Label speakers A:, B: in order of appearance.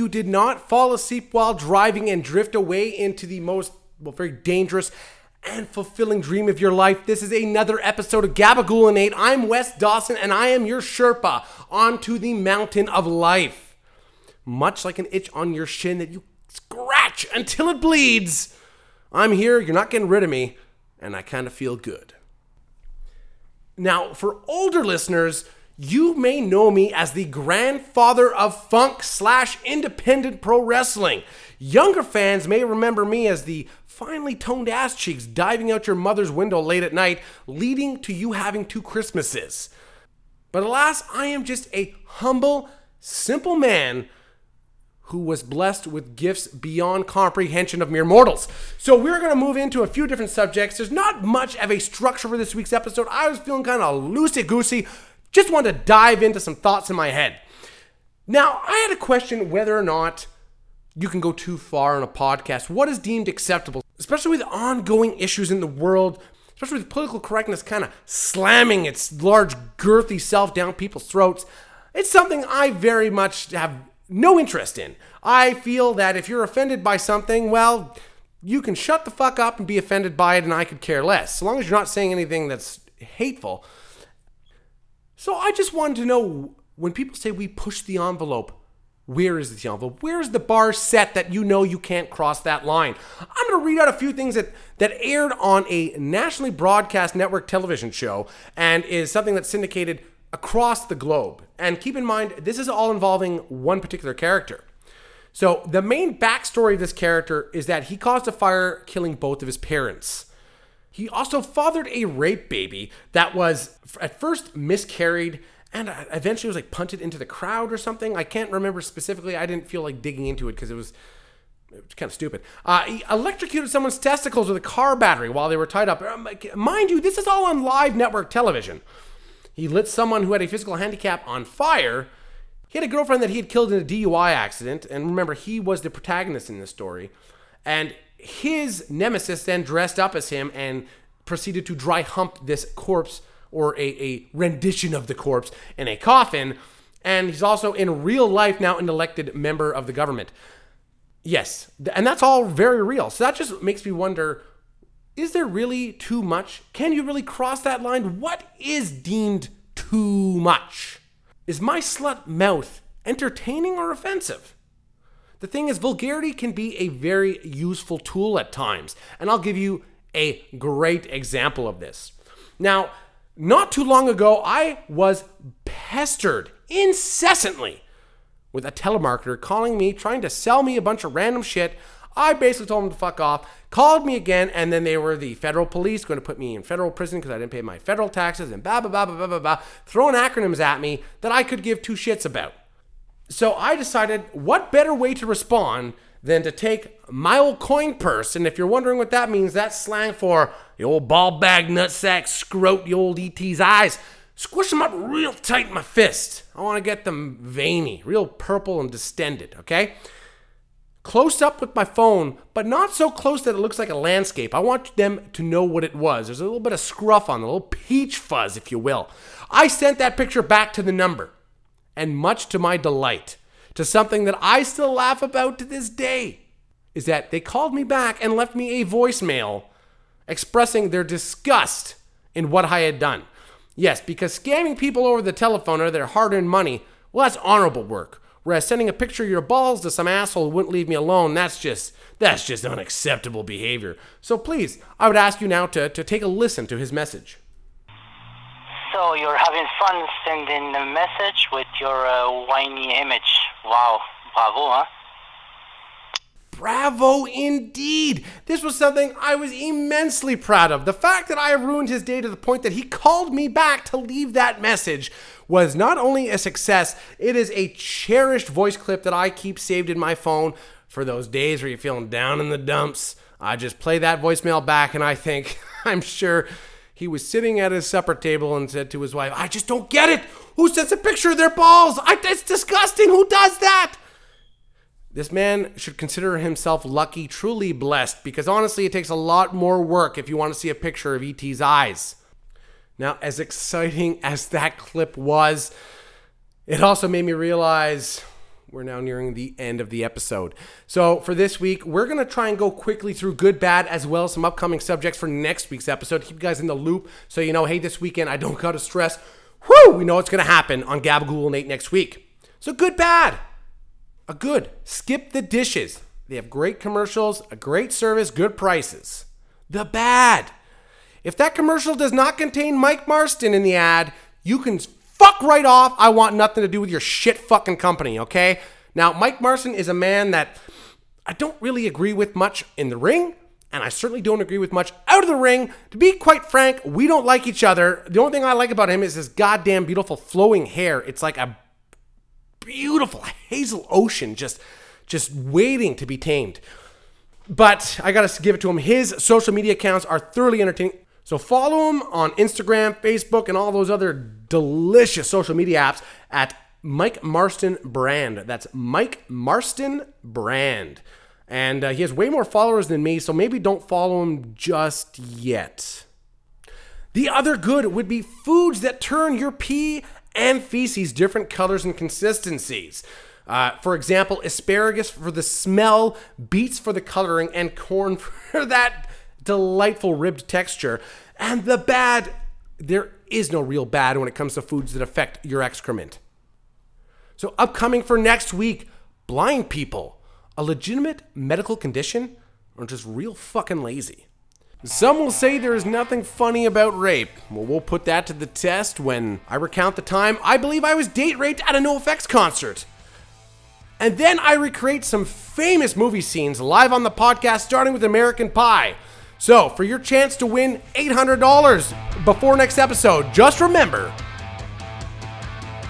A: you did not fall asleep while driving and drift away into the most, well, very dangerous and fulfilling dream of your life. This is another episode of Gabagool and 8. I'm Wes Dawson and I am your Sherpa onto the mountain of life. Much like an itch on your shin that you scratch until it bleeds. I'm here, you're not getting rid of me, and I kind of feel good. Now, for older listeners, you may know me as the grandfather of funk slash independent pro wrestling. Younger fans may remember me as the finely toned ass cheeks diving out your mother's window late at night, leading to you having two Christmases. But alas, I am just a humble, simple man who was blessed with gifts beyond comprehension of mere mortals. So we're going to move into a few different subjects. There's not much of a structure for this week's episode. I was feeling kind of loosey goosey. Just wanted to dive into some thoughts in my head. Now, I had a question whether or not you can go too far on a podcast. What is deemed acceptable, especially with ongoing issues in the world, especially with political correctness kind of slamming its large, girthy self down people's throats? It's something I very much have no interest in. I feel that if you're offended by something, well, you can shut the fuck up and be offended by it, and I could care less, so long as you're not saying anything that's hateful. So I just wanted to know when people say we push the envelope, where is the envelope? Where is the bar set that you know you can't cross that line? I'm going to read out a few things that, that aired on a nationally broadcast network television show and is something that's syndicated across the globe. And keep in mind, this is all involving one particular character. So, the main backstory of this character is that he caused a fire, killing both of his parents. He also fathered a rape baby that was at first miscarried and eventually was like punted into the crowd or something. I can't remember specifically. I didn't feel like digging into it because it was it was kind of stupid. Uh, he electrocuted someone's testicles with a car battery while they were tied up. Um, mind you, this is all on live network television. He lit someone who had a physical handicap on fire. He had a girlfriend that he had killed in a DUI accident. And remember, he was the protagonist in this story. And his nemesis then dressed up as him and proceeded to dry hump this corpse or a, a rendition of the corpse in a coffin. And he's also in real life now an elected member of the government. Yes, and that's all very real. So that just makes me wonder is there really too much? Can you really cross that line? What is deemed too much? Is my slut mouth entertaining or offensive? The thing is, vulgarity can be a very useful tool at times, and I'll give you a great example of this. Now, not too long ago, I was pestered incessantly with a telemarketer calling me, trying to sell me a bunch of random shit I basically told them to fuck off, called me again, and then they were the federal police going to put me in federal prison because I didn't pay my federal taxes and blah, blah, blah, blah, blah, blah, blah, throwing acronyms at me that I could give two shits about. So I decided what better way to respond than to take my old coin purse. And if you're wondering what that means, that's slang for the old ball bag nutsack scrote the old ET's eyes. Squish them up real tight in my fist. I want to get them veiny, real purple and distended, okay? close up with my phone, but not so close that it looks like a landscape. I want them to know what it was. There's a little bit of scruff on, a little peach fuzz, if you will. I sent that picture back to the number, and much to my delight, to something that I still laugh about to this day, is that they called me back and left me a voicemail expressing their disgust in what I had done. Yes, because scamming people over the telephone or their hard earned money, well, that's honorable work. Whereas sending a picture of your balls to some asshole who wouldn't leave me alone, that's just that's just unacceptable behavior. So please, I would ask you now to, to take a listen to his message.
B: So you're having fun sending a message with your uh, whiny image. Wow, bravo, huh?
A: Bravo indeed. This was something I was immensely proud of. The fact that I ruined his day to the point that he called me back to leave that message was not only a success, it is a cherished voice clip that I keep saved in my phone for those days where you're feeling down in the dumps. I just play that voicemail back and I think, I'm sure he was sitting at his supper table and said to his wife, I just don't get it. Who sends a picture of their balls? I, it's disgusting. Who does that? This man should consider himself lucky, truly blessed, because honestly, it takes a lot more work if you want to see a picture of E.T.'s eyes. Now, as exciting as that clip was, it also made me realize we're now nearing the end of the episode. So for this week, we're gonna try and go quickly through good, bad, as well as some upcoming subjects for next week's episode. Keep you guys in the loop so you know, hey, this weekend I don't gotta stress. Whoo! We know what's gonna happen on Gabagool Nate next week. So good, bad. A good. Skip the dishes. They have great commercials, a great service, good prices. The bad. If that commercial does not contain Mike Marston in the ad, you can fuck right off. I want nothing to do with your shit fucking company, okay? Now, Mike Marston is a man that I don't really agree with much in the ring, and I certainly don't agree with much out of the ring. To be quite frank, we don't like each other. The only thing I like about him is his goddamn beautiful flowing hair. It's like a beautiful hazel ocean just just waiting to be tamed. But I gotta give it to him. His social media accounts are thoroughly entertaining. So follow him on Instagram, Facebook, and all those other delicious social media apps at Mike Marston Brand. That's Mike Marston Brand. And uh, he has way more followers than me, so maybe don't follow him just yet. The other good would be foods that turn your pee and feces different colors and consistencies. Uh, for example, asparagus for the smell, beets for the coloring, and corn for that delightful ribbed texture. And the bad, there is no real bad when it comes to foods that affect your excrement. So, upcoming for next week, blind people, a legitimate medical condition, or just real fucking lazy. Some will say there is nothing funny about rape. Well, we'll put that to the test when I recount the time I believe I was date raped at a NoFX concert. And then I recreate some famous movie scenes live on the podcast, starting with American Pie. So, for your chance to win $800 before next episode, just remember